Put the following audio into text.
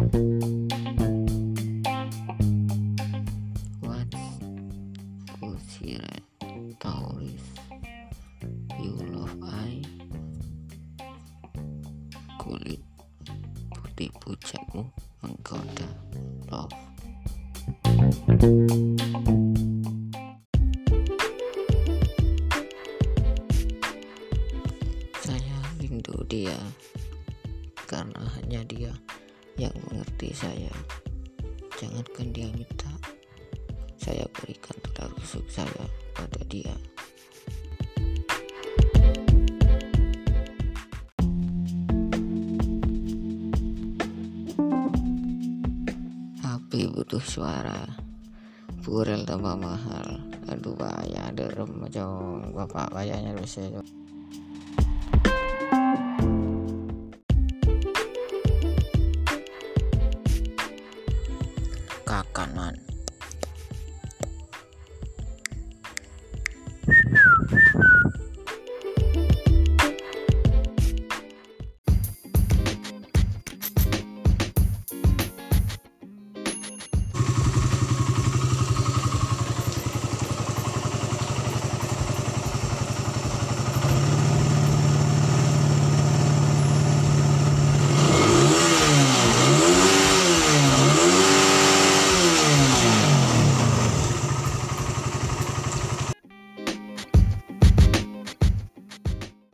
What Kusire Tauris You love I Kulit putih pucatmu menggoda Love Saya rindu dia karena hanya dia yang mengerti saya. Jangankan dia minta, saya berikan tulang rusuk saya pada dia. HP butuh suara, purel tambah mahal. Aduh bahaya, ada remajong bapak bayarnya bisa. Kakanan